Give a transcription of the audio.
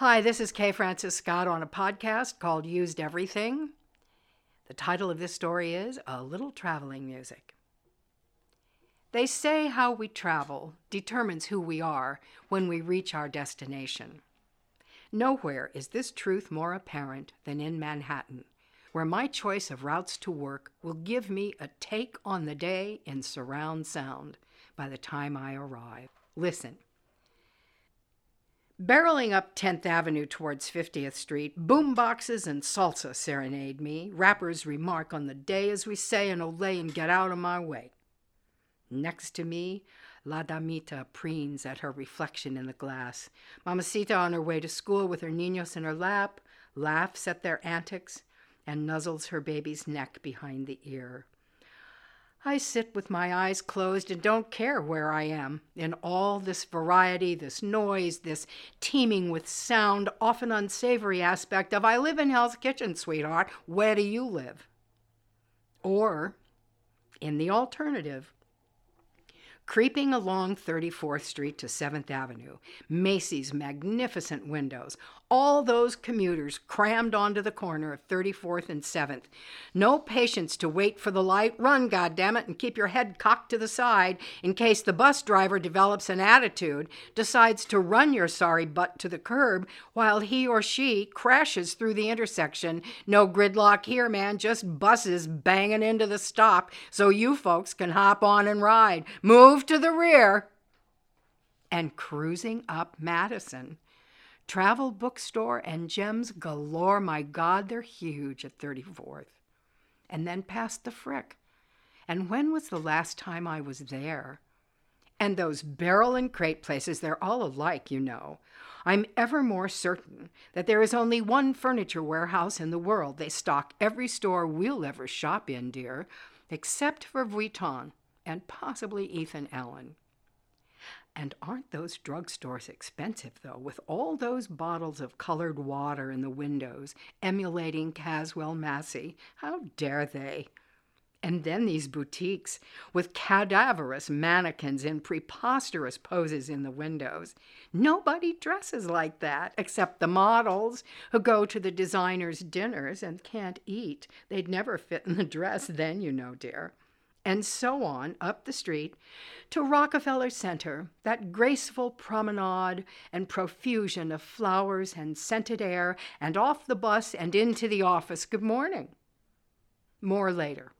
Hi, this is Kay Francis Scott on a podcast called Used Everything. The title of this story is A Little Traveling Music. They say how we travel determines who we are when we reach our destination. Nowhere is this truth more apparent than in Manhattan, where my choice of routes to work will give me a take on the day in surround sound by the time I arrive. Listen. Barreling up 10th Avenue towards 50th Street, boom boxes and salsa serenade me. Rappers remark on the day as we say an olay and get out of my way. Next to me, La Damita preens at her reflection in the glass. Mamacita on her way to school with her niños in her lap laughs at their antics and nuzzles her baby's neck behind the ear. I sit with my eyes closed and don't care where I am in all this variety, this noise, this teeming with sound, often unsavory aspect of I live in Hell's Kitchen, sweetheart. Where do you live? Or, in the alternative, creeping along 34th Street to 7th Avenue, Macy's magnificent windows, all those commuters crammed onto the corner of 34th and 7th. No patience to wait for the light. Run, goddammit, and keep your head cocked to the side in case the bus driver develops an attitude, decides to run your sorry butt to the curb while he or she crashes through the intersection. No gridlock here, man, just buses banging into the stop so you folks can hop on and ride. Move to the rear. And cruising up Madison Travel bookstore and gems galore. My God, they're huge at 34th. And then past the Frick. And when was the last time I was there? And those barrel and crate places, they're all alike, you know. I'm ever more certain that there is only one furniture warehouse in the world. They stock every store we'll ever shop in, dear, except for Vuitton and possibly Ethan Allen. And aren't those drugstores expensive, though, with all those bottles of colored water in the windows, emulating Caswell Massey? How dare they? And then these boutiques with cadaverous mannequins in preposterous poses in the windows. Nobody dresses like that except the models who go to the designers' dinners and can't eat. They'd never fit in the dress then, you know, dear and so on up the street to Rockefeller Center, that graceful promenade and profusion of flowers and scented air, and off the bus and into the office. Good morning. More later.